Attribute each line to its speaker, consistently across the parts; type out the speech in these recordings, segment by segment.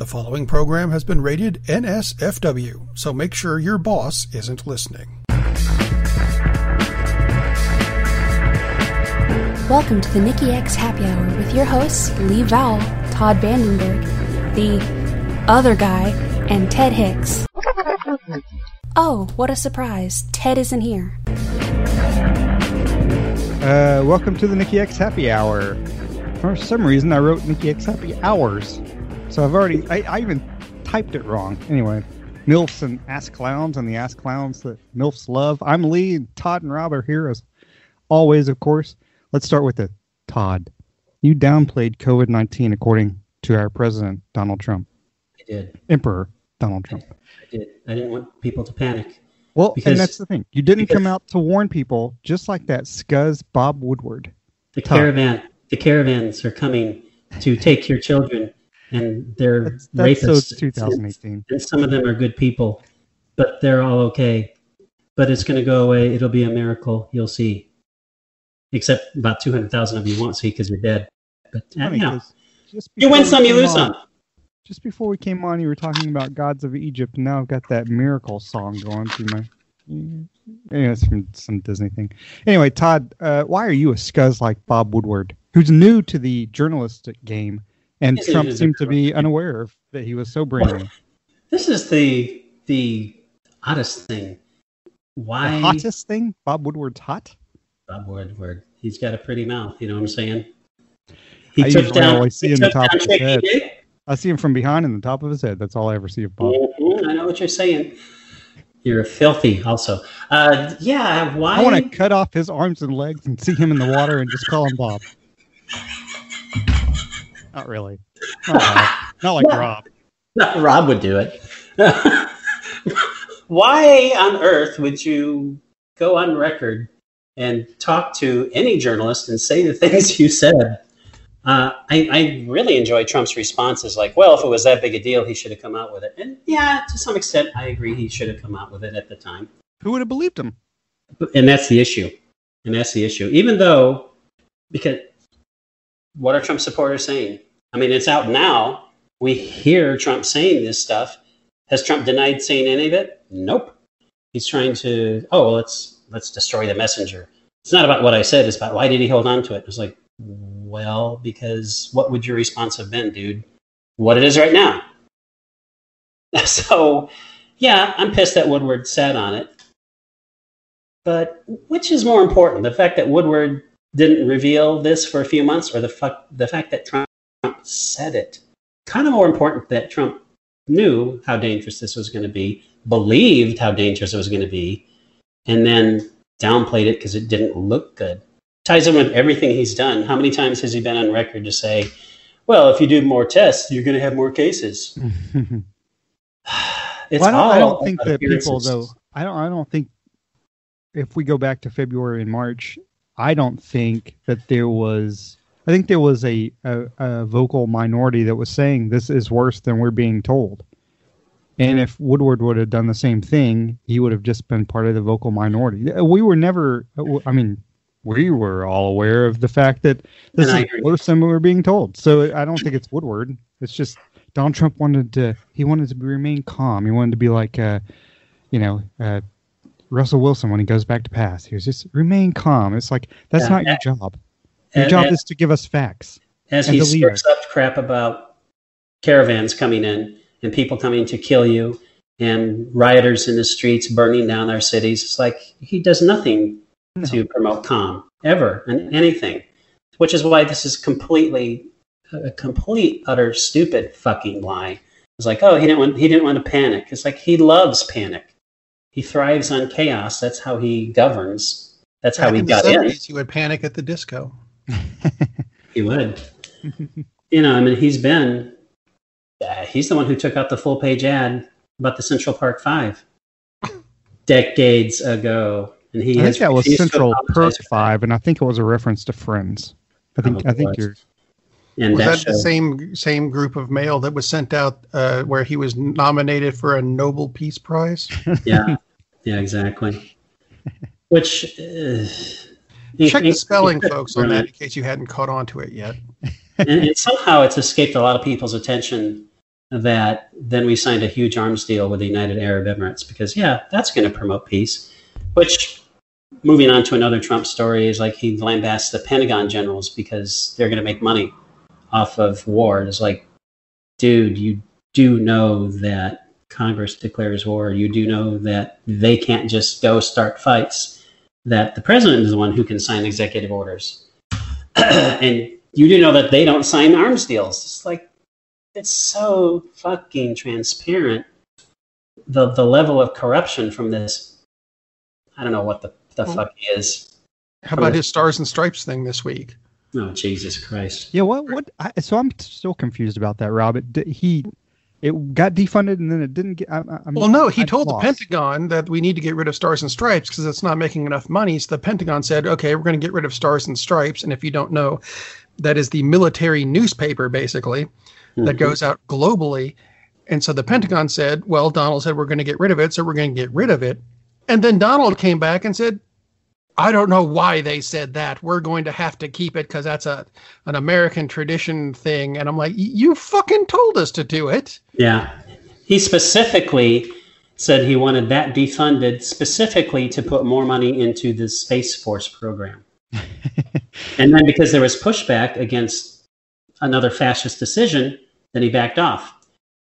Speaker 1: The following program has been rated NSFW, so make sure your boss isn't listening.
Speaker 2: Welcome to the Nikki X Happy Hour with your hosts, Lee Vowell, Todd Vandenberg, the other guy, and Ted Hicks. Oh, what a surprise. Ted isn't here.
Speaker 3: Uh, welcome to the Nikki X Happy Hour. For some reason, I wrote Nikki X Happy Hours. So I've already, I, I even typed it wrong. Anyway, MILFs and Ass Clowns and the Ass Clowns that MILFs love. I'm Lee, and Todd and Rob are here as always, of course. Let's start with it. Todd, you downplayed COVID 19 according to our president, Donald Trump.
Speaker 4: I did.
Speaker 3: Emperor Donald Trump.
Speaker 4: I did. I didn't want people to panic.
Speaker 3: Well,
Speaker 4: Because-
Speaker 3: and that's the thing. You didn't come out to warn people, just like that scuzz Bob Woodward.
Speaker 4: The
Speaker 3: Todd.
Speaker 4: caravan, the caravans are coming to take your children, and they're
Speaker 3: That's, that's so
Speaker 4: rapists.
Speaker 3: 2018.
Speaker 4: And some of them are good people, but they're all okay. But it's going to go away. It'll be a miracle. You'll see. Except about two hundred thousand of you won't see because you're dead. But
Speaker 3: Funny,
Speaker 4: you know, you win some, you lose
Speaker 3: on-
Speaker 4: some.
Speaker 3: Just before we came on, you were talking about gods of Egypt, and now I've got that miracle song going through my. Anyway, it's from some Disney thing. Anyway, Todd, uh, why are you a scuzz like Bob Woodward, who's new to the journalistic game, and
Speaker 4: a-
Speaker 3: Trump seemed to be unaware of that he was so brainy?
Speaker 4: This is the the oddest thing.
Speaker 3: The
Speaker 4: Why
Speaker 3: hottest thing? Bob Woodward's hot?
Speaker 4: Bob Woodward. He's got a pretty mouth. You know what I'm saying?
Speaker 3: I usually only see
Speaker 4: he
Speaker 3: in the
Speaker 4: took
Speaker 3: top
Speaker 4: down
Speaker 3: of his head. I see him from behind in the top of his head. That's all I ever see of Bob.
Speaker 4: Mhm, I know what you're saying. You're filthy, also. Uh, yeah. Why?
Speaker 3: I want to cut off his arms and legs and see him in the water and just call him Bob. Not really. Not, Bob. Not like Rob.
Speaker 4: No, Rob would do it. Why on earth would you go on record and talk to any journalist and say the things you said? Uh, I, I really enjoy Trump's responses, like, "Well, if it was that big a deal, he should have come out with it." And yeah, to some extent, I agree he should have come out with it at the time.
Speaker 3: Who would have believed him?
Speaker 4: and that's the issue and that's the issue even though because what are trump supporters saying i mean it's out now. We hear trump saying this stuff. Has trump denied saying any of it? Nope. He's trying to oh let's let's destroy the messenger. It's not about what i said. It's about why did he hold on to it? It's like well because what would your response have been dude? What it is right now. So yeah i'm pissed that woodward sat on it. But which is more important, the fact that Woodward didn't reveal this for a few months, or the fuck, the fact that Trump said it? Kind of more important that Trump knew how dangerous this was going to be, believed how dangerous it was going to be, and then downplayed it because it didn't look good. Ties in with everything he's done. How many times has he been on record to say, "Well, if you do more tests, you're going to have more cases"? It's
Speaker 3: well, I don't, I don't think that people though. I don't. I don't think if we go back to February and March, I don't think that there was. I think there was a, a, a vocal minority that was saying this is worse than we're being told. And if Woodward would have done the same thing, he would have just been part of the vocal minority. We were never. I mean, we were all aware of the fact that this is worse than we were being told. So I don't think it's Woodward. It's just Donald Trump wanted to. He wanted to remain calm. He wanted to be like, uh, you know, uh, Russell Wilson when he goes back to pass. He was just remain calm. It's like that's
Speaker 4: Yeah.
Speaker 3: not your job. Your job
Speaker 4: and-
Speaker 3: is to give us facts.
Speaker 4: as he stirks up crap about caravans coming in and people coming to kill you and rioters in the streets burning down our cities. It's like he does nothing
Speaker 3: No.
Speaker 4: to promote calm ever and anything, which is why this is completely a complete utter stupid fucking lie. It's like, oh, he didn't want he didn't want to panic. It's like he loves panic. He thrives on chaos. That's how he governs. That's how he
Speaker 1: in
Speaker 4: got in.
Speaker 1: 70s, he would panic at the disco.
Speaker 4: He would. you know, I mean, he's been, uh, he's the one who took out the full page ad about the Central Park Five decades ago. And he
Speaker 3: I
Speaker 4: has
Speaker 3: think that was Central
Speaker 4: apologize
Speaker 3: Perk. Five, and I think it was a reference to Friends. I think I
Speaker 4: Probably
Speaker 3: think
Speaker 4: was.
Speaker 3: you're
Speaker 4: And
Speaker 1: Was
Speaker 4: that,
Speaker 1: that the same same group of mail that was sent out uh, where he was nominated for a Nobel Peace Prize?
Speaker 4: yeah, yeah, exactly. Which, uh,
Speaker 1: Check the spelling, folks, on that in case you hadn't caught on to it yet.
Speaker 4: and, and somehow it's escaped a lot of people's attention that then we signed a huge arms deal with the United Arab Emirates because, yeah, that's going to promote peace. Which, moving on to another Trump story, is like he lambasts the Pentagon generals because they're going to make money off of war. It's like, dude, you do know that Congress declares war. You do know that they can't just go start fights, that the president is the one who can sign executive orders. and you do know that they don't sign arms deals. It's like, it's so fucking transparent. The the level of corruption from this, I don't know what the the fuck is.
Speaker 1: How about his stars and stripes thing this week?
Speaker 4: Oh Jesus Christ!
Speaker 3: Yeah, what what? I, so I'm still confused about that, Rob. It, he it got defunded and then it didn't get. I, I
Speaker 1: well, no, he I told lost. the Pentagon that we need to get rid of stars and stripes because it's not making enough money. So the Pentagon said, okay, we're going to get rid of stars and stripes. And if you don't know, that is the military newspaper basically mm-hmm. that goes out globally. And so the Pentagon said, well, Donald said we're going to get rid of it, so we're going to get rid of it. And then Donald came back and said, I don't know why they said that. We're going to have to keep it because that's a an American tradition thing. And I'm like, you fucking told us to do it.
Speaker 4: Yeah. He specifically said he wanted that defunded specifically to put more money into the Space Force program. and then because there was pushback against another fascist decision, then he backed off.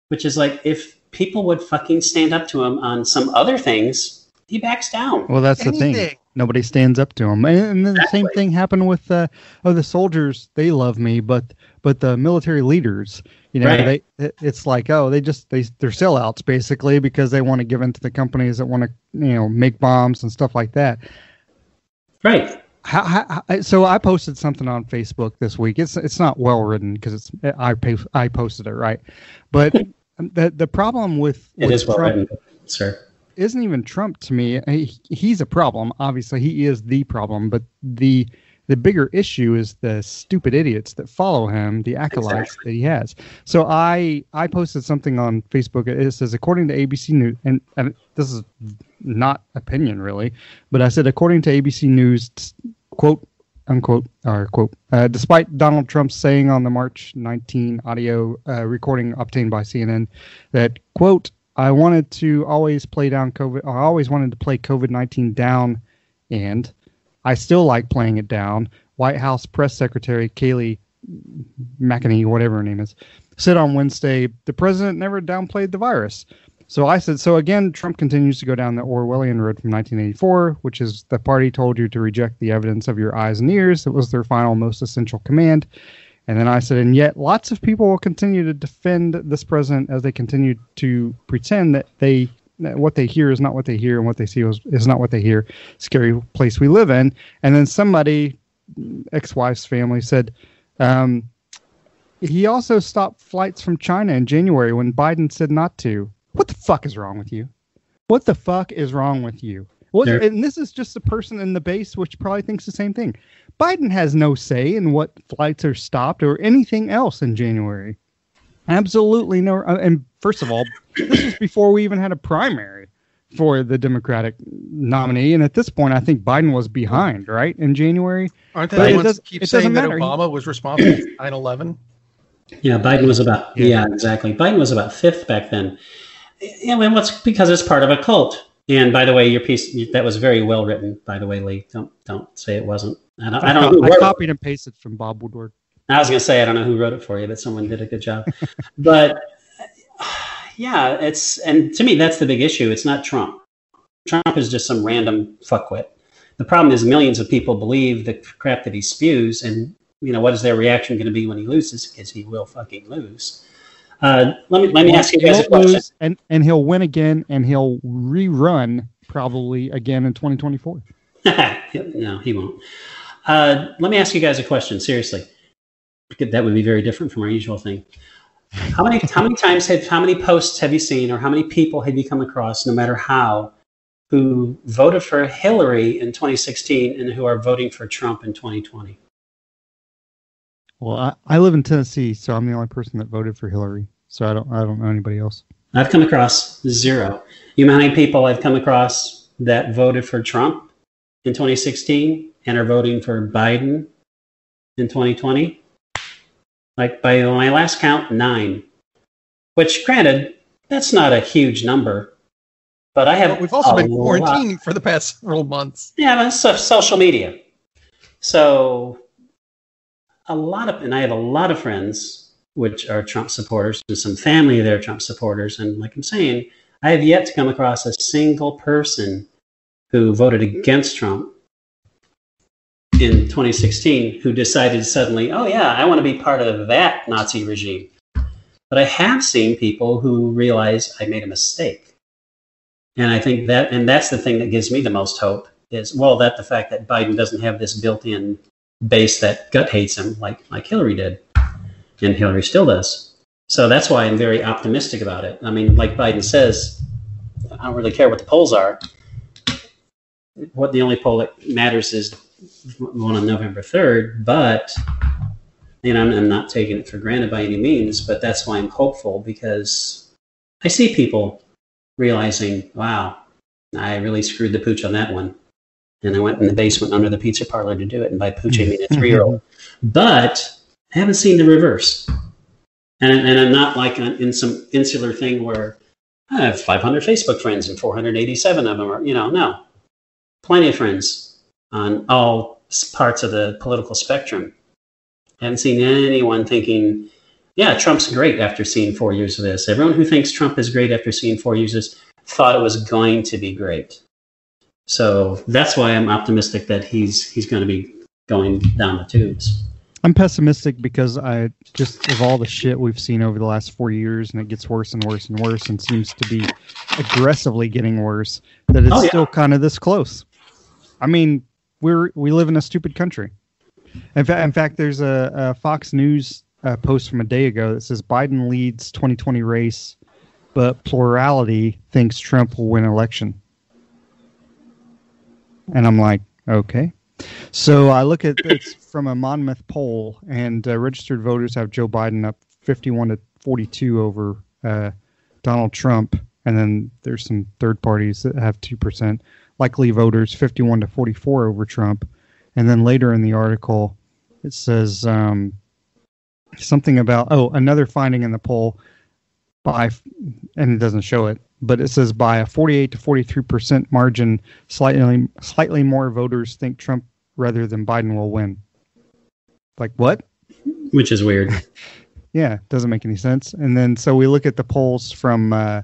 Speaker 4: Which is like if people would fucking stand up to him on some other things, he backs down.
Speaker 3: Well, that's Anything. the thing. Nobody stands up to him. And, then the same thing happened with uh, oh the soldiers. They love me, but but the military leaders, you know, right. they it's like oh they just they they're sellouts basically because they want to give in to the companies that want to you know make bombs and stuff like that.
Speaker 4: Right.
Speaker 3: How, how, so I posted something on Facebook this week. It's it's not well written because it's I pay, I posted it right, but the the problem with,
Speaker 4: with it is well written, sir.
Speaker 3: Isn't even Trump to me. He, he's a problem. Obviously, he is the problem. But the the bigger issue is the stupid idiots that follow him, the acolytes exactly. that he has. So I I posted something on Facebook. It says according to ABC News, and, and this is not opinion really, but I said according to ABC News, quote unquote or quote uh, despite donald trump's saying on the march 19 audio uh, recording obtained by cnn that quote i wanted to always play down covid i always wanted to play covid-19 down and i still like playing it down white house press secretary kayleigh mcenany whatever her name is said on wednesday the president never downplayed the virus so I said, so again, Trump continues to go down the Orwellian road from 1984, which is the party told you to reject the evidence of your eyes and ears. It was their final, most essential command. And then I said, and yet lots of people will continue to defend this president as they continue to pretend that they that what they hear is not what they hear and what they see is, is not what they hear. Scary place we live in. And then somebody, ex-wife's family, said. Um, he also stopped flights from China in January when Biden said not to. What the fuck is wrong with you? What the fuck is wrong with you? What, and this is just a person in the base which probably thinks the same thing. Biden has no say in what flights are stopped or anything else in January. Absolutely no. Uh, and first of all, this is before we even had a primary for the Democratic nominee. And at this point, I think Biden was behind, right, in January.
Speaker 1: Aren't they the ones keep saying that Obama was responsible for 9 11?
Speaker 4: Yeah, Biden was about, yeah. yeah, exactly. Biden was about fifth back then yeah, well, what's because it's part of a cult. And by the way, your piece that was very well written. By the way, Lee, don't don't say it wasn't. I don't. I, don't
Speaker 3: I copied and pasted from Bob Woodward.
Speaker 4: I was going to say I don't know who wrote it for you, but someone did a good job. but yeah, it's and to me that's the big issue. It's not Trump. Trump is just some random fuckwit. The problem is millions of people believe the crap that he spews, and you know what is their reaction going to be when he loses? Because he will fucking lose. Uh, let me let me ask you guys a question.
Speaker 3: and and he'll win again, and he'll rerun probably again in 2024.
Speaker 4: no, he won't. Uh, let me ask you guys a question. Seriously, that would be very different from our usual thing. How many how many times have how many posts have you seen, or how many people have you come across, no matter how, who voted for Hillary in 2016 and who are voting for Trump in 2020?
Speaker 3: Well, I, I live in Tennessee, so I'm the only person that voted for Hillary. So I don't I don't know anybody else.
Speaker 4: I've come across zero. You know how many people I've come across that voted for Trump in 2016 and are voting for Biden in 2020? Like by my last count, nine. which, granted, that's not a huge number. But I have.
Speaker 1: But we've also
Speaker 4: a
Speaker 1: been
Speaker 4: lot-
Speaker 1: quarantining for the past several months.
Speaker 4: Yeah, but it's social media. So a lot of, and I have a lot of friends which are Trump supporters, and some family that are Trump supporters. And like I'm saying, I have yet to come across a single person who voted against Trump in 2016 who decided suddenly, oh yeah, I want to be part of that Nazi regime. But I have seen people who realize I made a mistake. And I think that, and that's the thing that gives me the most hope is, well, that the fact that Biden doesn't have this built in base that gut hates him like, like Hillary did. And Hillary still does. So that's why I'm very optimistic about it. I mean, like Biden says, I don't really care what the polls are. What the only poll that matters is one on November 3rd, but you know, I'm, I'm not taking it for granted by any means, but that's why I'm hopeful because I see people realizing, wow, I really screwed the pooch on that one. And I went in the basement under the pizza parlor to do it. And by pooch, I mean a mm-hmm. three year old. But I haven't seen the reverse. And, and I'm not like in some insular thing where I have 500 Facebook friends and 487 of them are, you know, no. Plenty of friends on all parts of the political spectrum. I haven't seen anyone thinking, yeah, Trump's great after seeing four years of this. Everyone who thinks Trump is great after seeing four years of this thought it was going to be great. So that's why I'm optimistic that he's he's going to be going down the tubes.
Speaker 3: I'm pessimistic because I just of all the shit we've seen over the last four years, and it gets worse and worse and worse, and seems to be aggressively getting worse. That it's
Speaker 4: Oh, yeah.
Speaker 3: still kind of this close. I mean, we're we live in a stupid country. In, fa- in fact, there's a, a Fox News uh, post from a day ago that says Biden leads 2020 race, but plurality thinks Trump will win election. And I'm like, okay. So I look at it's from a Monmouth poll, and uh, registered voters have Joe Biden up 51 to 42 over uh, Donald Trump, and then there's some third parties that have two percent. Likely voters 51 to 44 over Trump, and then later in the article, it says um, something about oh another finding in the poll by and it doesn't show it but it says by a 48 to 43 percent margin slightly slightly more voters think trump rather than biden will win like what
Speaker 4: Which is weird.
Speaker 3: yeah doesn't make any sense and then so we look at the polls from uh,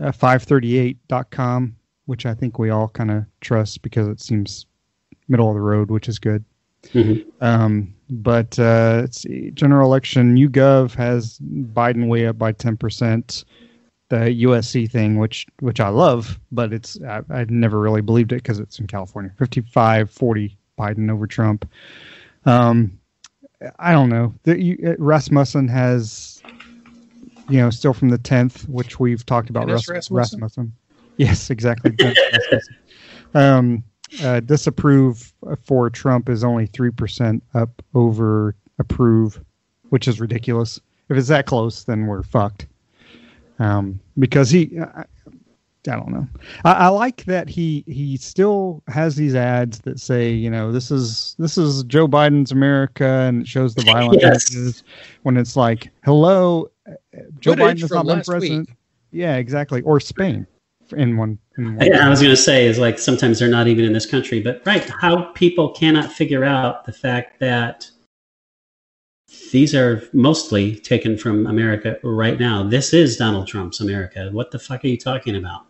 Speaker 3: uh, 538.com which i think we all kind of trust because it seems middle of the road which is good
Speaker 4: Mhm.
Speaker 3: um, but uh, let's see, general election, YouGov has Biden way up by ten percent. The USC thing, which which I love, but it's I, I never really believed it because it's in California. 55-40 Biden over Trump. Um, I don't know. The, you, uh, Rasmussen has, you know, still from the tenth, which we've talked about. Rus-
Speaker 1: Rasmussen?
Speaker 3: Yes, exactly. Rasmussen. Um, uh, disapprove for Trump is only 3% up over approve, which is ridiculous. If it's that close, then we're fucked. Um, because he, I, I don't know. I, I like that he he still has these ads that say, you know, this is this is Joe Biden's America, and it shows the violence
Speaker 4: Yes.
Speaker 3: when it's like, hello, uh, Joe
Speaker 1: Footage
Speaker 3: Biden has not been
Speaker 1: last
Speaker 3: president. Yeah, exactly. Or Spain in one. In one.
Speaker 4: Yeah, I was going to say is like sometimes they're not even in this country, but right, how people cannot figure out the fact that these are mostly taken from America right now. This is Donald Trump's America. What the fuck are you talking about?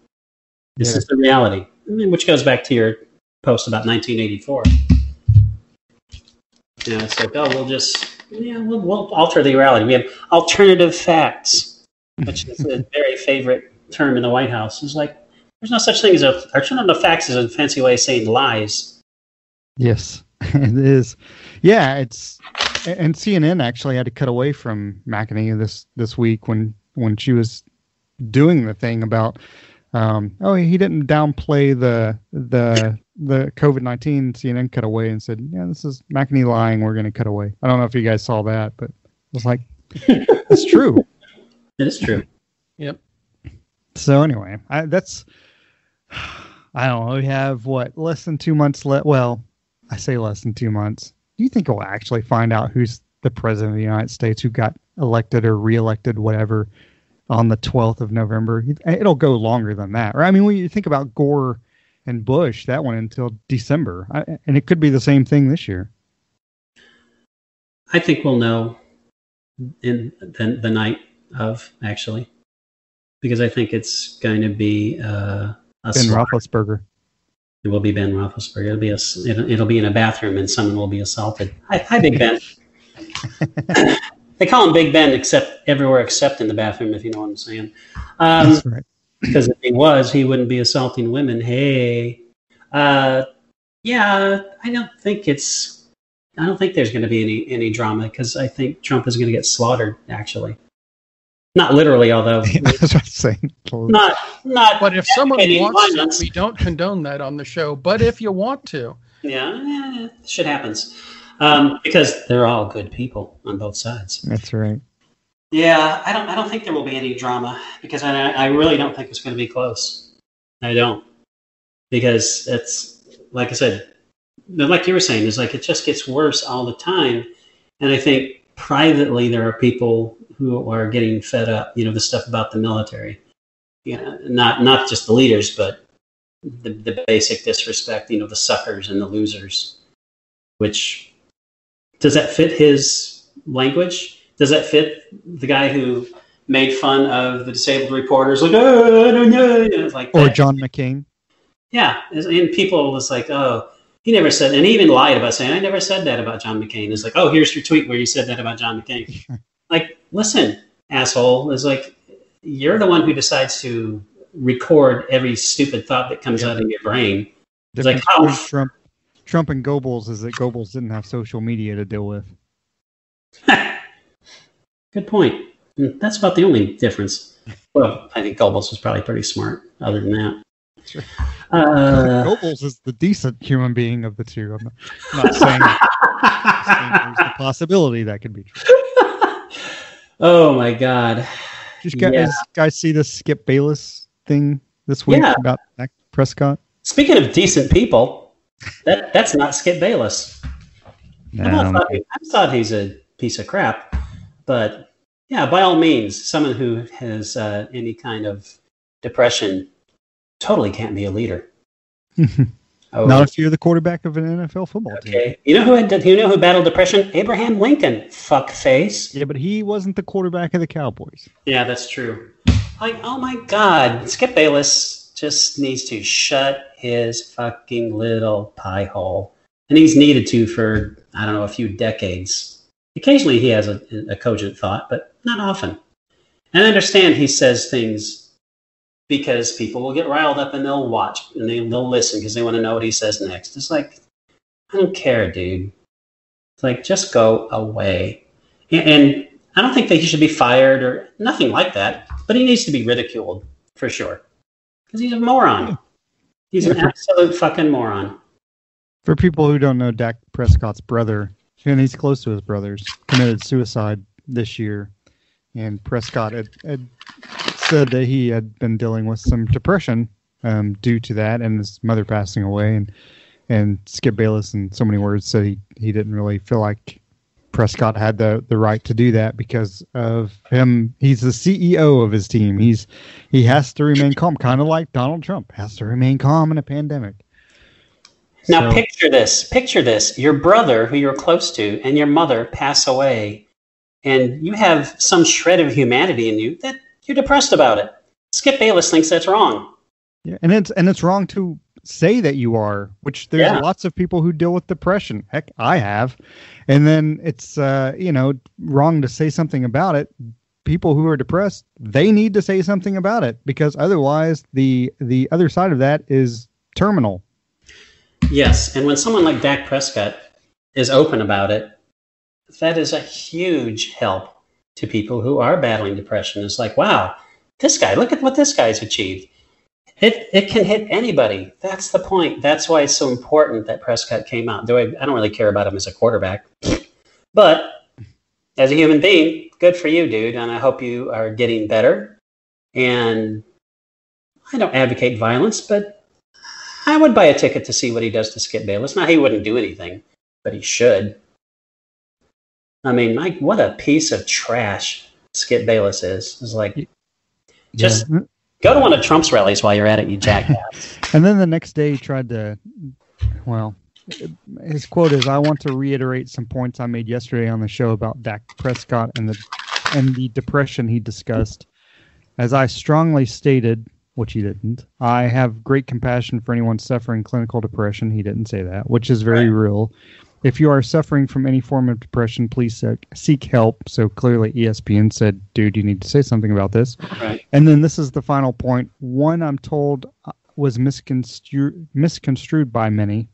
Speaker 4: This
Speaker 3: Yeah.
Speaker 4: is the reality, which goes back to your post about 1984. Yeah, it's like, oh, we'll just, yeah, we'll, we'll alter the reality. We have alternative facts, which is a very favorite term in the White House. It's like, there's no such thing as a alternative facts is a fancy way of saying lies.
Speaker 3: Yes, it is. Yeah, it's and CNN actually had to cut away from McEnany this this week when when she was doing the thing about um, oh he didn't downplay the the the COVID nineteen. CNN cut away and said yeah this is McEnany lying. We're going to cut away. I don't know if you guys saw that, but it was like it's true.
Speaker 4: It is true.
Speaker 1: Yep.
Speaker 3: So anyway, I, that's I don't know. We have what less than two months left. Well, I say less than two months. Do you think we'll actually find out who's the president of the United States who got elected or reelected, whatever, on the 12th of November. It'll go longer than that. Right? I mean, when you think about Gore and Bush, that went until December, I, and it could be the same thing this year.
Speaker 4: I think we'll know in the, the night of actually, because I think it's going to be uh,
Speaker 3: a Ben Roethlisberger.
Speaker 4: It will be Ben Roethlisberger. It'll be a it'll, it'll be in a bathroom and someone will be assaulted. Hi, hi Big Ben. they call him Big Ben except everywhere except in the bathroom, if you know what I'm saying. Um, That's right. Because if he was, he wouldn't be assaulting women. Hey, uh, yeah, I don't think it's I don't think there's going to be any any drama because I think Trump is going to get slaughtered. Actually, not literally, although that's what i'm
Speaker 3: saying.
Speaker 4: Not not.
Speaker 1: But if someone wants violence. to, we don't condone that on the show. But if you want to,
Speaker 4: yeah, yeah shit happens um, because they're all good people on both sides.
Speaker 3: That's right.
Speaker 4: Yeah, I don't. I don't think there will be any drama because I, I really don't think it's going to be close. I don't because it's like I said, like you were saying, is like it just gets worse all the time. And I think privately there are people who are getting fed up, you know, the stuff about the military. You know, not not just the leaders, but the, the basic disrespect, you know, the suckers and the losers. Which does that fit his language? Does that fit the guy who made fun of the disabled reporters, like, oh, I don't know, you know, like
Speaker 3: or that. John McCain?
Speaker 4: Yeah, and people was like, oh, he never said, and he even lied about saying, I never said that about John McCain. It's like, oh, here's your tweet where you said that about John McCain. listen, asshole. It's like, you're the one who decides to record every stupid thought that comes out of your brain. It's like,
Speaker 3: oh, Trump, Trump and Goebbels is that Goebbels didn't have social media to deal with.
Speaker 4: Good point. Hmm, that's about the only difference. Well, I think Goebbels was probably pretty smart. Other than that,
Speaker 3: Sure. Uh, Goebbels is the decent human being of the two. I'm not, I'm not saying, saying there's the possibility that could be true.
Speaker 4: Oh my god!
Speaker 3: Did you guys, yeah. guys see the Skip Bayless thing this week yeah. about Dak Prescott?
Speaker 4: Speaking of decent people, that that's not Skip Bayless. No. I, thought, I thought he's a piece of crap, but yeah, by all means, someone who has uh, any kind of depression totally can't be a leader.
Speaker 3: oh. Not if you're the quarterback of an NFL football okay. team.
Speaker 4: Okay, you know who had, you know who battled depression? Abraham Lincoln. Fuck face.
Speaker 3: Yeah, but he wasn't the quarterback of the Cowboys.
Speaker 4: Yeah, that's true. Like, oh my God, Skip Bayless just needs to shut his fucking little pie hole, and he's needed to for I don't know a few decades. Occasionally, he has a, a cogent thought, but not often. And I understand he says things because people will get riled up and they'll watch and they, they'll listen because they want to know what he says next. It's like, I don't care, dude. It's like, just go away. And, and I don't think that he should be fired or nothing like that, but he needs to be ridiculed for sure because he's a moron. He's an absolute fucking moron.
Speaker 3: For people who don't know, Dak Prescott's brother, and he's close to his brothers, committed suicide this year. And Prescott had, had said that he had been dealing with some depression um, due to that, and his mother passing away, and and Skip Bayless, in so many words, said he he didn't really feel like Prescott had the the right to do that because of him. He's the CEO of his team. He's he has to remain calm, kind of like Donald Trump has to remain calm in a pandemic.
Speaker 4: Now so, picture this. Picture this. Your brother, who you're close to, and your mother pass away, and you have some shred of humanity in you that you're depressed about it. Skip Bayless thinks that's wrong.
Speaker 3: Yeah, and it's and it's wrong to say that you are, which there's yeah. lots of people who deal with depression. Heck, I have. And then it's uh, you know, wrong to say something about it. People who are depressed, they need to say something about it because otherwise the the other side of that is terminal.
Speaker 4: Yes, and when someone like Dak Prescott is open about it, that is a huge help to people who are battling depression. It's like, wow, this guy, look at what this guy's achieved. It, it can hit anybody. That's the point. That's why it's so important that Prescott came out. Do I, I don't really care about him as a quarterback, but as a human being, good for you, dude. And I hope you are getting better. And I don't advocate violence, but I would buy a ticket to see what he does to Skip Bayless. Now, he wouldn't do anything, but he should. I mean, Mike, what a piece of trash Skip Bayless is. It's like Just
Speaker 3: Yeah.
Speaker 4: go to one of Trump's rallies while you're at it, you jackass.
Speaker 3: And then the next day he tried to, well, his quote is, "I want to reiterate some points I made yesterday on the show about Dak Prescott and the and the depression he discussed. As I strongly stated, which he didn't, I have great compassion for anyone suffering clinical depression. He didn't say that, which is very
Speaker 4: Right.
Speaker 3: real. If you are suffering from any form of depression, please seek, seek help. So clearly, ESPN said, "Dude, you need to say something about this."
Speaker 4: Right.
Speaker 3: And then this is the final point. One I'm told uh, was misconstrued misconstrued by many.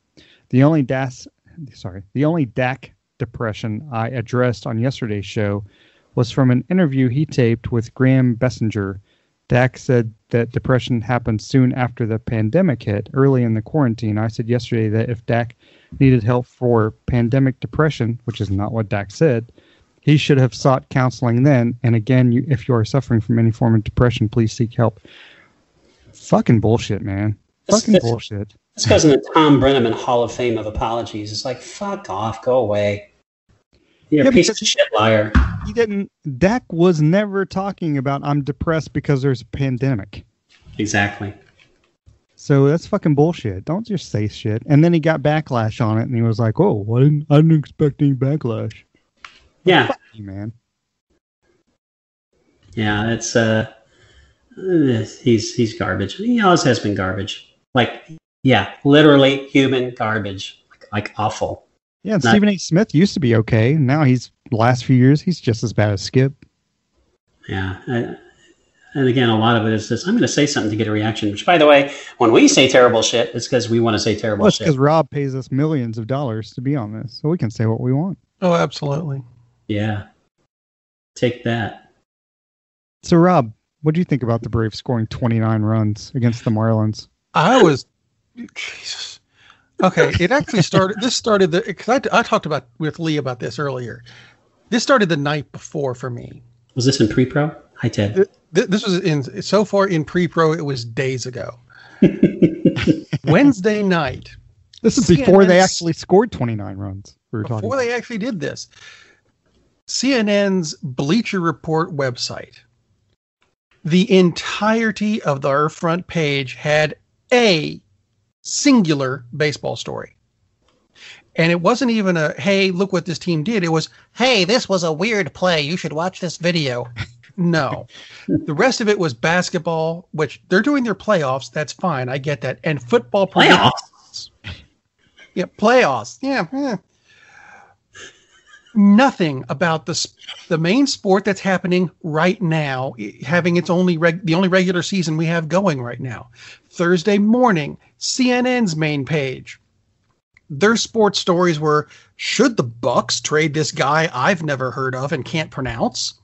Speaker 3: The only DAS, sorry, the only DAC depression I addressed on yesterday's show was from an interview he taped with Graham Bensinger. Dak said that depression happened soon after the pandemic hit, early in the quarantine. I said yesterday that if Dak needed help for pandemic depression, which is not what Dak said, he should have sought counseling then. And again, you, if you are suffering from any form of depression, please seek help. Fucking bullshit, man. Fucking bullshit.
Speaker 4: This goes in the Thom Brennaman Hall of Fame of apologies. It's like, fuck off, go away. You're
Speaker 3: Yeah,
Speaker 4: a piece of shit liar.
Speaker 3: He didn't. Dak was never talking about I'm depressed because there's a pandemic.
Speaker 4: Exactly.
Speaker 3: So that's fucking bullshit. Don't just say shit. And then he got backlash on it, and he was like, "Oh, I didn't, I didn't expect any backlash."
Speaker 4: Yeah.
Speaker 3: You, man.
Speaker 4: Yeah, it's uh, he's he's garbage. He always has been garbage. Like, yeah, literally human garbage. Like, like awful.
Speaker 3: Yeah, and
Speaker 4: Not-
Speaker 3: Stephen A. Smith used to be okay. Now he's last few years he's just as bad as Skip.
Speaker 4: Yeah. I, and again, a lot of it is this. I'm going to say something to get a reaction. Which, by the way, when we say terrible shit, it's because we want to say terrible
Speaker 3: Well, it's
Speaker 4: shit.
Speaker 3: because Rob pays us millions of dollars to be on this, so we can say what we want.
Speaker 1: Oh, absolutely.
Speaker 4: Yeah. Take that.
Speaker 3: So, Rob, what do you think about the Braves scoring 29 runs against the Marlins?
Speaker 1: I was, Jesus. Okay, it actually started. This started the because I, I talked about with Lee about this earlier. This started the night before for me.
Speaker 4: Was this in pre-pro? Hi, Ted.
Speaker 1: Th- th- This was in so far in pre-pro. It was days ago. Wednesday night,
Speaker 3: This is before they actually scored 29 runs. We were
Speaker 1: before
Speaker 3: about.
Speaker 1: they actually did this. CNN's Bleacher Report website, the entirety of their front page had a singular baseball story. And it wasn't even a, hey, look what this team did. It was, hey, this was a weird play. You should watch this video. No. the rest of it was basketball, which they're doing their playoffs. That's fine. I get that. And football
Speaker 4: Playoffs.
Speaker 1: yeah, playoffs. Yeah. eh. Nothing about the the main sport that's happening right now, having its only reg, the only regular season we have going right now. Thursday morning, CNN's main page. Their sports stories were: Should the Bucks trade this guy I've never heard of and can't pronounce?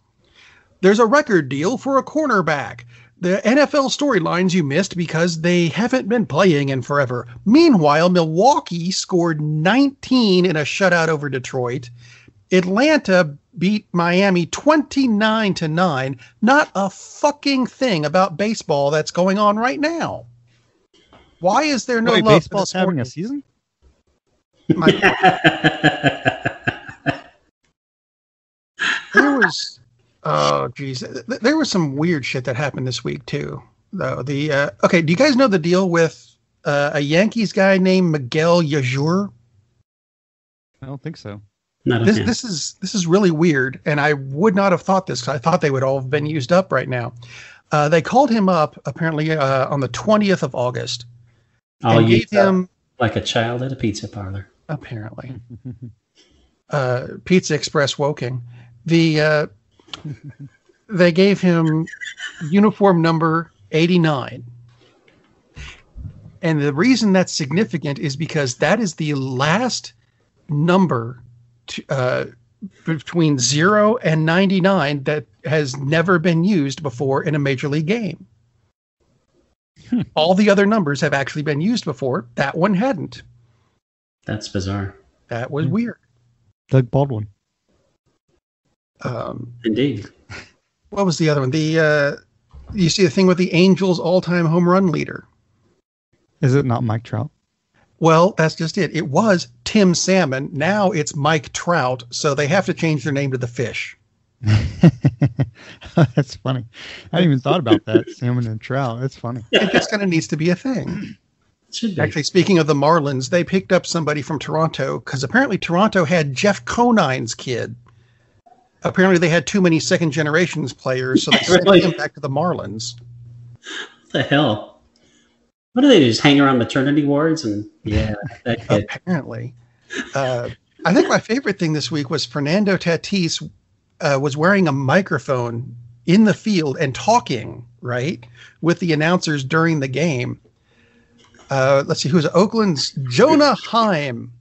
Speaker 1: There's a record deal for a cornerback. The NFL storylines you missed because they haven't been playing in forever. Meanwhile, Milwaukee scored 19 in a shutout over Detroit. Atlanta beat Miami 29 to 9. Not a fucking thing about baseball that's going on right now. Why is there no
Speaker 3: Wait,
Speaker 1: love for
Speaker 3: baseball's
Speaker 1: the
Speaker 3: having a
Speaker 1: sport?
Speaker 3: season?
Speaker 1: there was oh geez. There was some weird shit that happened this week too though. The uh, okay do you guys know the deal with uh, a yankees guy named miguel yajure?
Speaker 3: I don't think so.
Speaker 4: Not
Speaker 1: this this is this is really weird and i would not have thought this 'cause i thought they would all have been used up right now. Uh, they called him up apparently uh, on the 20th of august.
Speaker 4: I'll
Speaker 1: and
Speaker 4: use
Speaker 1: gave him
Speaker 4: like a child at a pizza parlor.
Speaker 1: apparently. Uh, Pizza Express Woking. The uh, they gave him uniform number eighty nine, and the reason that's significant is because that is the last number to, uh, between zero and ninety nine that has never been used before in a major league game. All the other numbers have actually been used before. That one hadn't.
Speaker 4: That's bizarre.
Speaker 1: That was
Speaker 3: Hmm.
Speaker 1: weird.
Speaker 3: Doug Baldwin.
Speaker 1: Um,
Speaker 4: Indeed.
Speaker 1: what was the other one? The uh, you see the thing with the Angels' all-time home run leader.
Speaker 3: Is it not Mike Trout?
Speaker 1: Well, that's just it. It was Tim Salmon. Now it's Mike Trout. So they have to change their name to the Fish.
Speaker 3: That's funny. I hadn't even thought about that. Salmon and trout. That's funny.
Speaker 1: It just kind of needs to be a thing.
Speaker 4: Should be.
Speaker 1: Actually, speaking of the Marlins, they picked up somebody from Toronto because apparently Toronto had Jeff Conine's kid. Apparently, they had too many second generations players, so they sent
Speaker 4: Really?
Speaker 1: him back to the Marlins.
Speaker 4: what the hell? What do they do? Just hang around maternity wards and yeah, that kid.
Speaker 1: Apparently, uh, I think my favorite thing this week was Fernando Tatis uh, was wearing a microphone in the field and talking right with the announcers during the game. Uh, let's see, who's? Oakland's Jonah Heim.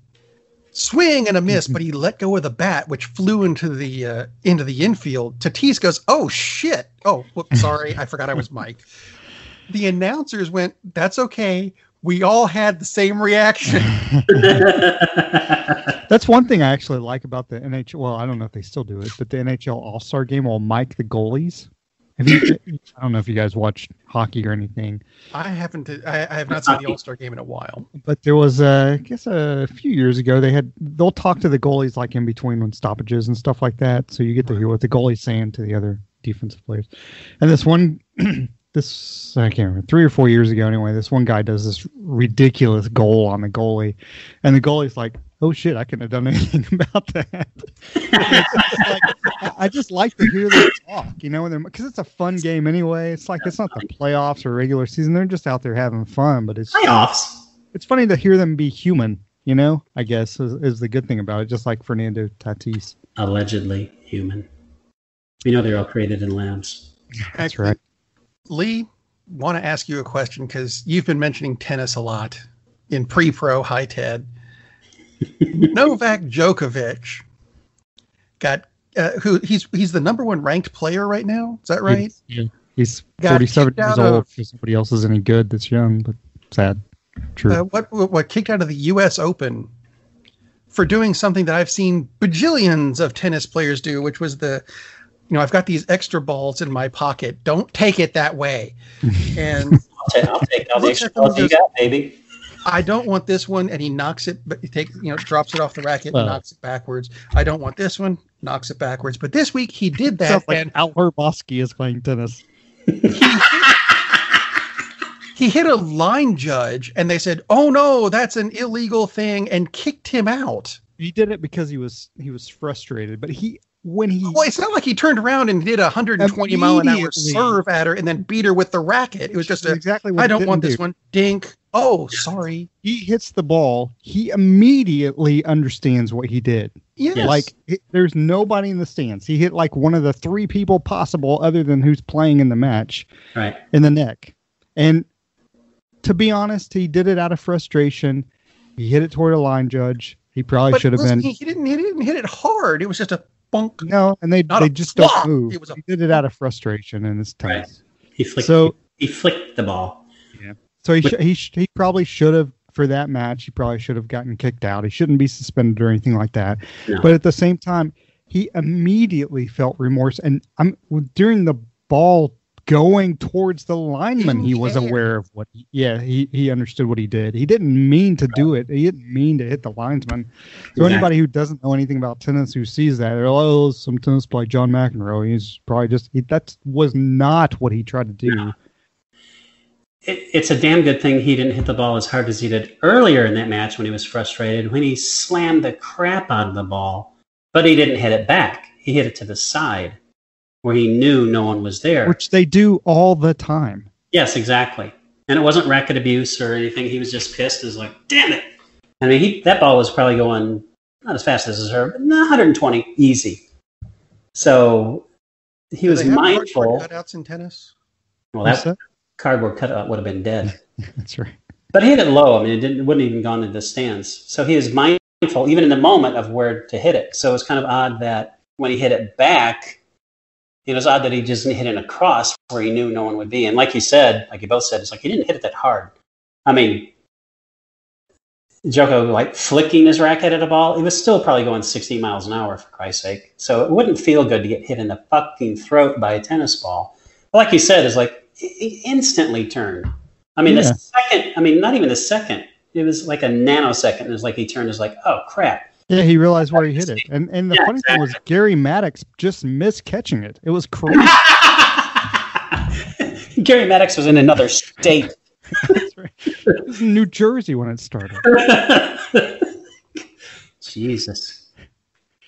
Speaker 1: Swing and a miss, but he let go of the bat, which flew into the uh, into the infield. Tatis goes, "Oh shit! Oh, whoops, sorry, I forgot I was Mike." The announcers went, "That's okay. We all had the same reaction."
Speaker 3: That's one thing I actually like about the NHL. Well, I don't know if they still do it, but the NHL All Star Game will mic the goalies. You, I don't know if you guys watch hockey or anything,
Speaker 1: I haven't. I, I have not seen the All Star game in a while.
Speaker 3: but there was, uh, I guess, a few years ago they had they'll talk to the goalies like in between when stoppages and stuff like that, so you get to hear what the goalie's saying to the other defensive players. And this one, this I can't remember three or four years ago anyway. This one guy does this ridiculous goal on the goalie, and the goalie's like, "Oh shit, I couldn't have done anything about that." Like, I- I just like to hear them talk, you know, because it's a fun game anyway. It's like it's not the playoffs or regular season; they're just out there having fun. But it's
Speaker 4: Playoffs.
Speaker 3: it's funny to hear them be human. You know, I guess is, is the good thing about it. Just like Fernando Tatis.
Speaker 4: Allegedly human. We know they're all created in labs.
Speaker 3: That's right.
Speaker 1: Lee, want to ask you a question because you've been mentioning tennis a lot in pre-pro. Hi, Ted. Novak Djokovic got uh, who he's he's the number one ranked player right now. Is that right?
Speaker 3: Yeah. He's
Speaker 1: Got
Speaker 3: 47 years old.
Speaker 1: of-
Speaker 3: If somebody else is any good that's young, but sad. True.
Speaker 1: Uh, what what what kicked out of the U.S. Open for doing something that I've seen bajillions of tennis players do, which was the you know I've got these extra balls in my pocket. Don't take it that way. And
Speaker 4: I'll take, I'll take all the
Speaker 1: Looks
Speaker 4: extra
Speaker 1: at
Speaker 4: balls you got, baby.
Speaker 1: I don't want this one, and he knocks it, but he takes, you know, drops it off the racket, and knocks it backwards. I don't want this one, knocks it backwards. But this week he did that,
Speaker 3: like
Speaker 1: and
Speaker 3: Al Herboski is playing tennis.
Speaker 1: he hit a line judge, and they said, "Oh no, that's an illegal thing," and kicked him out.
Speaker 3: He did it because he was he was frustrated. But he when he
Speaker 1: Well, it's not like he turned around and did a 120 mile an hour serve at her and then beat her with the racket. It was just a,
Speaker 3: exactly what
Speaker 1: I don't
Speaker 3: didn't
Speaker 1: want this one. Dink. Oh, sorry.
Speaker 3: He hits the ball. He immediately understands what he did.
Speaker 1: Yeah.
Speaker 4: Yes.
Speaker 3: Like it, there's nobody in the stands. He hit like one of the three people possible, other than who's playing in the match,
Speaker 4: Right.
Speaker 3: in the neck. And to be honest, he did it out of frustration. He hit it toward a line judge. He probably
Speaker 1: But
Speaker 3: should have
Speaker 1: listen,
Speaker 3: been.
Speaker 1: He, he didn't. He didn't hit it hard. It was just a bunk.
Speaker 3: No, and they
Speaker 1: Not
Speaker 3: they just
Speaker 1: flop.
Speaker 3: don't move.
Speaker 1: It was a-
Speaker 3: he did it out of frustration, and it's
Speaker 4: Right. He flicked.
Speaker 3: So
Speaker 4: he flicked the ball. Yeah.
Speaker 3: So he
Speaker 4: But-
Speaker 3: sh- he sh- he probably should have for that match. He probably should have gotten kicked out. He shouldn't be suspended or anything like that.
Speaker 4: No.
Speaker 3: But at the same time, he immediately felt remorse, and I'm during the ball going towards the lineman.
Speaker 1: Didn't
Speaker 3: He was aware of what. Yeah, he he understood what he did. He didn't mean to do it. He didn't mean to hit the linesman. So
Speaker 4: Exactly.
Speaker 3: anybody who doesn't know anything about tennis who sees that, they're like, "Oh, some tennis player, John McEnroe. He's probably just he, that was not what he tried to do."
Speaker 4: It, it's a damn good thing he didn't hit the ball as hard as he did earlier in that match when he was frustrated, when he slammed the crap out of the ball, but he didn't hit it back. He hit it to the side where he knew no one was there.
Speaker 3: Which they do all the time.
Speaker 4: Yes, exactly. And it wasn't racket abuse or anything. He was just pissed. It was like, damn it. I mean, he, that ball was probably going not as fast as his serve, but 120 easy. So he
Speaker 1: Do
Speaker 4: was
Speaker 1: they have
Speaker 4: mindful.
Speaker 1: cutouts in tennis.
Speaker 4: Well,
Speaker 3: What's
Speaker 4: that
Speaker 3: that?
Speaker 4: cardboard cutout would have been dead.
Speaker 3: That's right.
Speaker 4: But he hit it low. I mean, it didn't it wouldn't even gone into the stands. So he was mindful, even in the moment, of where to hit it. So it's kind of odd that when he hit it back, it was odd that he just hit it across where he knew no one would be. And like you said, like you both said, it's like he didn't hit it that hard. I mean, Joko like flicking his racket at a ball, it was still probably going 60 miles an hour for Christ's sake. So it wouldn't feel good to get hit in the fucking throat by a tennis ball. But like you said, it's like he instantly turned. I mean,
Speaker 3: Yeah.
Speaker 4: the second, I mean, not even the second. It was like a nanosecond. It was like he turned. It was like, oh crap!
Speaker 3: Yeah, he realized where he hit it, and and the
Speaker 4: Yeah,
Speaker 3: funny thing was Gary Maddox just missed catching it. It was crazy.
Speaker 4: Gary Maddox was in another state.
Speaker 3: That's right. It was in New Jersey when it started.
Speaker 4: Jesus.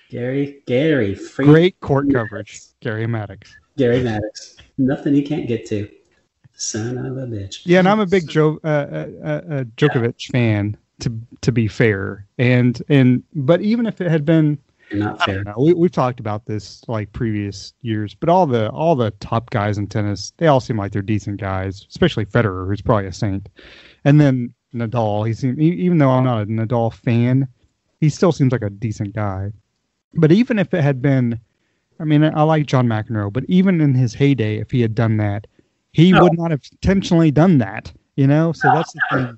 Speaker 4: Gary, Gary, free
Speaker 3: Great court coverage, Gary Maddox.
Speaker 4: Gary Maddox. Nothing he can't get to. Son of a bitch.
Speaker 3: Yeah, and I'm a big Joe uh, uh, uh, uh, Djokovic fan. To to be fair, and and but even if it had been,
Speaker 4: not fair.
Speaker 3: know, we, we've talked about this like previous years, but all the all the top guys in tennis, they all seem like they're decent guys, especially Federer, who's probably a saint, and then Nadal. He seems, even though I'm not a Nadal fan, he still seems like a decent guy. But even if it had been, I mean, I like John McEnroe, but even in his heyday, if he had done that, he
Speaker 4: No.
Speaker 3: would not have intentionally done that. You know, so that's the thing.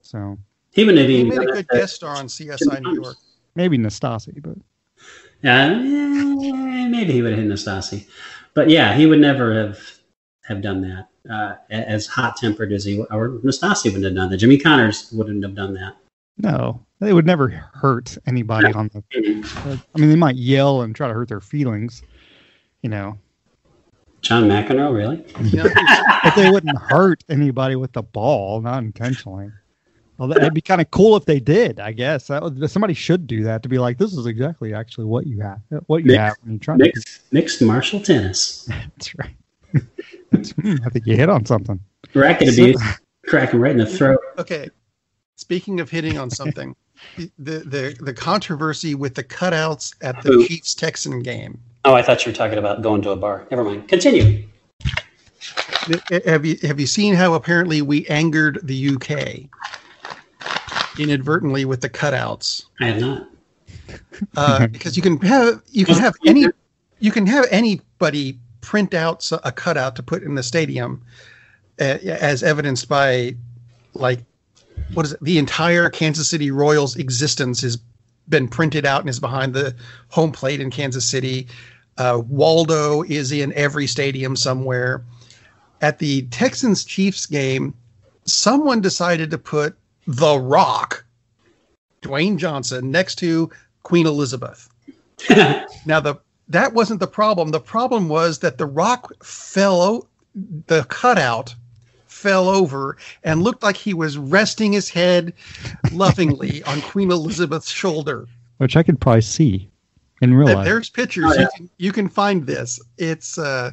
Speaker 3: So
Speaker 4: He wouldn't have
Speaker 1: He
Speaker 4: even
Speaker 1: made a good
Speaker 4: it.
Speaker 1: guest star on CSI New York.
Speaker 3: maybe Nastase, but
Speaker 4: Yeah, maybe he would have hit Nastase, but yeah, he would never have have done that. Uh, as hot tempered as he, or Nastase wouldn't have done that. Jimmy Connors wouldn't have done that.
Speaker 3: no, they would never hurt anybody on the I mean, they might yell and try to hurt their feelings, you know,
Speaker 4: John McEnroe, really?
Speaker 1: You know,
Speaker 3: but they wouldn't hurt anybody with the ball, not intentionally. Well, it'd be kind of cool if they did. I guess that would, somebody should do that to be like, this is exactly actually what you have, what you
Speaker 4: Mixed-
Speaker 3: have when you try to.
Speaker 4: Mixed, mixed martial tennis,
Speaker 3: That's right. That's, hmm, I think you hit on something.
Speaker 4: racket abuse, crack him right in the throat.
Speaker 1: okay. Speaking of hitting on something, the the the controversy with the cutouts at the Chiefs Texan game.
Speaker 4: Oh, I thought you were talking about going to a bar. Never mind. Continue.
Speaker 1: Have you have you seen how apparently we angered the UK inadvertently with the cutouts?
Speaker 4: I have not.
Speaker 1: Uh, because you can have you can have any you can have anybody print out a cutout to put in the stadium, uh, as evidenced by like what is it? The entire Kansas City Royals existence has been printed out and is behind the home plate in Kansas City. Uh, Waldo is in every stadium somewhere. At the Texans Chiefs game, someone decided to put The Rock, Dwayne Johnson, next to Queen Elizabeth. Now the that wasn't the problem. The problem was that the rock fell o- the cutout fell over and looked like he was resting his head lovingly on Queen Elizabeth's shoulder.
Speaker 3: Which I could probably see in real life.
Speaker 1: there's pictures.
Speaker 4: Oh, yeah.
Speaker 1: You can you can find this. It's uh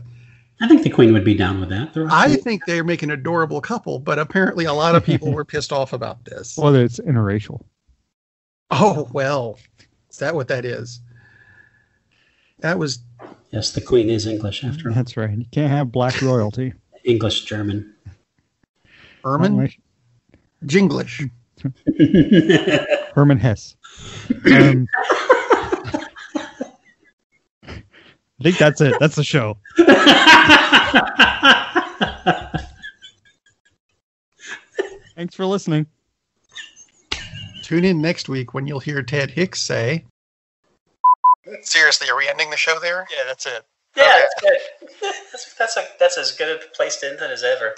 Speaker 4: I think the Queen would be down with that.
Speaker 1: I think they're making an adorable couple, but apparently a lot of people were pissed off about this.
Speaker 3: Whether it's interracial.
Speaker 1: Oh well. Is that what that is? That was
Speaker 4: yes, the Queen is English after all.
Speaker 3: That's right. You can't have black royalty.
Speaker 4: English German.
Speaker 1: Herman Jinglish.
Speaker 3: Herman Hess. Um, I think that's it. That's the show. Thanks for listening.
Speaker 1: Tune in next week when you'll hear Ted Hicks say. Seriously, are we ending the show there?
Speaker 5: Yeah, that's it.
Speaker 4: Yeah, that's good. That's, that's, a, that's as good a place to end it as ever.